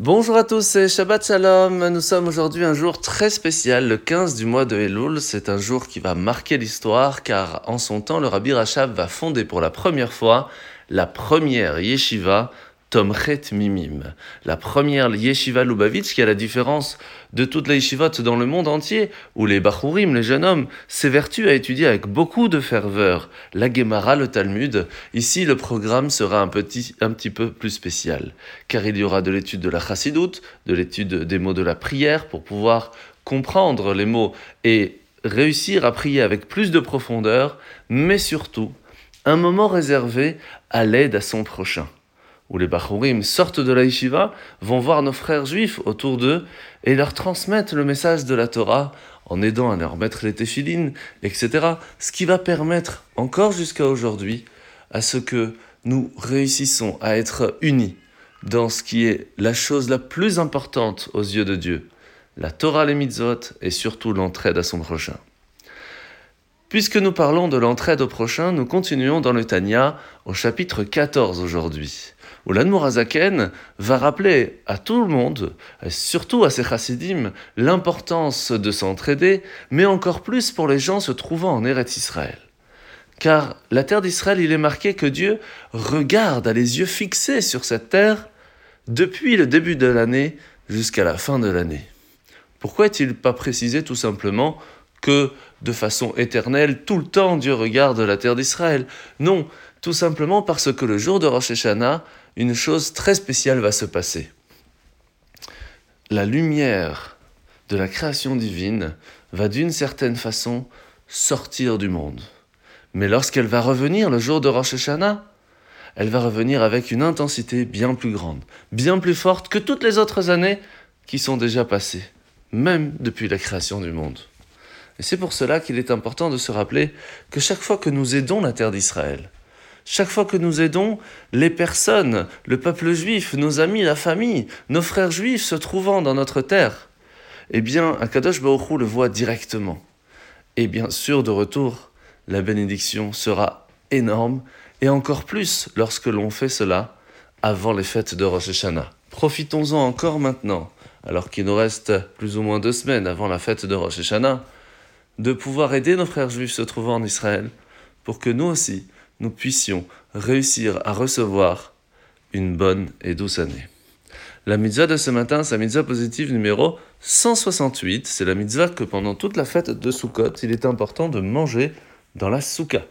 Bonjour à tous et Shabbat Shalom. Nous sommes aujourd'hui un jour très spécial, le 15 du mois de Elul. C'est un jour qui va marquer l'histoire car en son temps, le Rabbi Rachab va fonder pour la première fois la première yeshiva Tomchet Mimim, la première yeshiva Lubavitch qui a la différence de toutes les yeshivot dans le monde entier, où les Bachurim, les jeunes hommes, s'évertuent à étudier avec beaucoup de ferveur la Gemara, le Talmud. Ici, le programme sera un petit, un petit peu plus spécial, car il y aura de l'étude de la Chassidoute, de l'étude des mots de la prière pour pouvoir comprendre les mots et réussir à prier avec plus de profondeur, mais surtout un moment réservé à l'aide à son prochain où les Bachurim sortent de la yeshiva, vont voir nos frères juifs autour d'eux et leur transmettre le message de la Torah en aidant à leur mettre les téphilines, etc. Ce qui va permettre, encore jusqu'à aujourd'hui, à ce que nous réussissons à être unis dans ce qui est la chose la plus importante aux yeux de Dieu, la Torah, les mitzvot et surtout l'entraide à son prochain. Puisque nous parlons de l'entraide au prochain, nous continuons dans le Tanya au chapitre 14 aujourd'hui où l'Anmorazaken va rappeler à tout le monde, surtout à ses chassidim, l'importance de s'entraider, mais encore plus pour les gens se trouvant en Eretz Israël. Car la terre d'Israël, il est marqué que Dieu regarde, a les yeux fixés sur cette terre depuis le début de l'année jusqu'à la fin de l'année. Pourquoi est-il pas précisé tout simplement que de façon éternelle, tout le temps, Dieu regarde la terre d'Israël? Non, tout simplement parce que le jour de Rosh Hashanah, une chose très spéciale va se passer. La lumière de la création divine va d'une certaine façon sortir du monde. Mais lorsqu'elle va revenir le jour de Rosh Hashanah, elle va revenir avec une intensité bien plus grande, bien plus forte que toutes les autres années qui sont déjà passées, même depuis la création du monde. Et c'est pour cela qu'il est important de se rappeler que chaque fois que nous aidons la terre d'Israël, chaque fois que nous aidons les personnes, le peuple juif, nos amis, la famille, nos frères juifs se trouvant dans notre terre, eh bien, Akadosh Baruch le voit directement. Et bien sûr, de retour, la bénédiction sera énorme, et encore plus lorsque l'on fait cela avant les fêtes de Rosh Hashanah. Profitons-en encore maintenant, alors qu'il nous reste plus ou moins deux semaines avant la fête de Rosh Hashanah, de pouvoir aider nos frères juifs se trouvant en Israël, pour que nous aussi, nous puissions réussir à recevoir une bonne et douce année. La mitzvah de ce matin, c'est la mitzvah positive numéro 168. C'est la mitzvah que pendant toute la fête de Sukkot, il est important de manger dans la souka.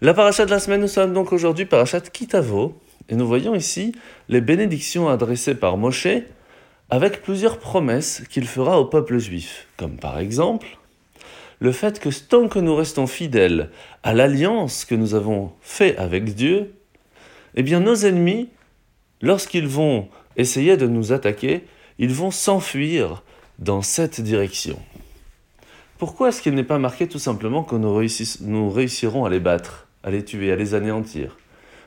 La paracha de la semaine, nous sommes donc aujourd'hui parachat Kitavo, et nous voyons ici les bénédictions adressées par Moshe avec plusieurs promesses qu'il fera au peuple juif, comme par exemple le fait que tant que nous restons fidèles à l'alliance que nous avons faite avec Dieu, eh nos ennemis, lorsqu'ils vont essayer de nous attaquer, ils vont s'enfuir dans cette direction. Pourquoi est-ce qu'il n'est pas marqué tout simplement que nous, nous réussirons à les battre, à les tuer, à les anéantir?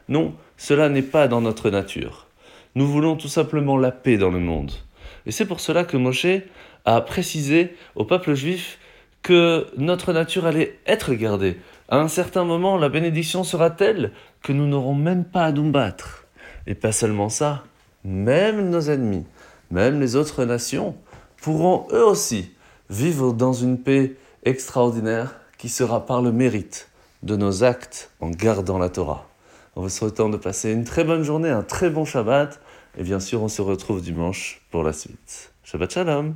Non, cela n'est pas dans notre nature. Nous voulons tout simplement la paix dans le monde. Et c'est pour cela que Moshe a précisé au peuple juif que notre nature allait être gardée. À un certain moment, la bénédiction sera telle que nous n'aurons même pas à nous battre? Et pas seulement ça, même nos ennemis, même les autres nations, pourront eux aussi vivre dans une paix extraordinaire qui sera par le mérite de nos actes en gardant la Torah. En vous souhaitant de passer une très bonne journée, un très bon Shabbat, et bien sûr on se retrouve dimanche pour la suite. Shabbat Shalom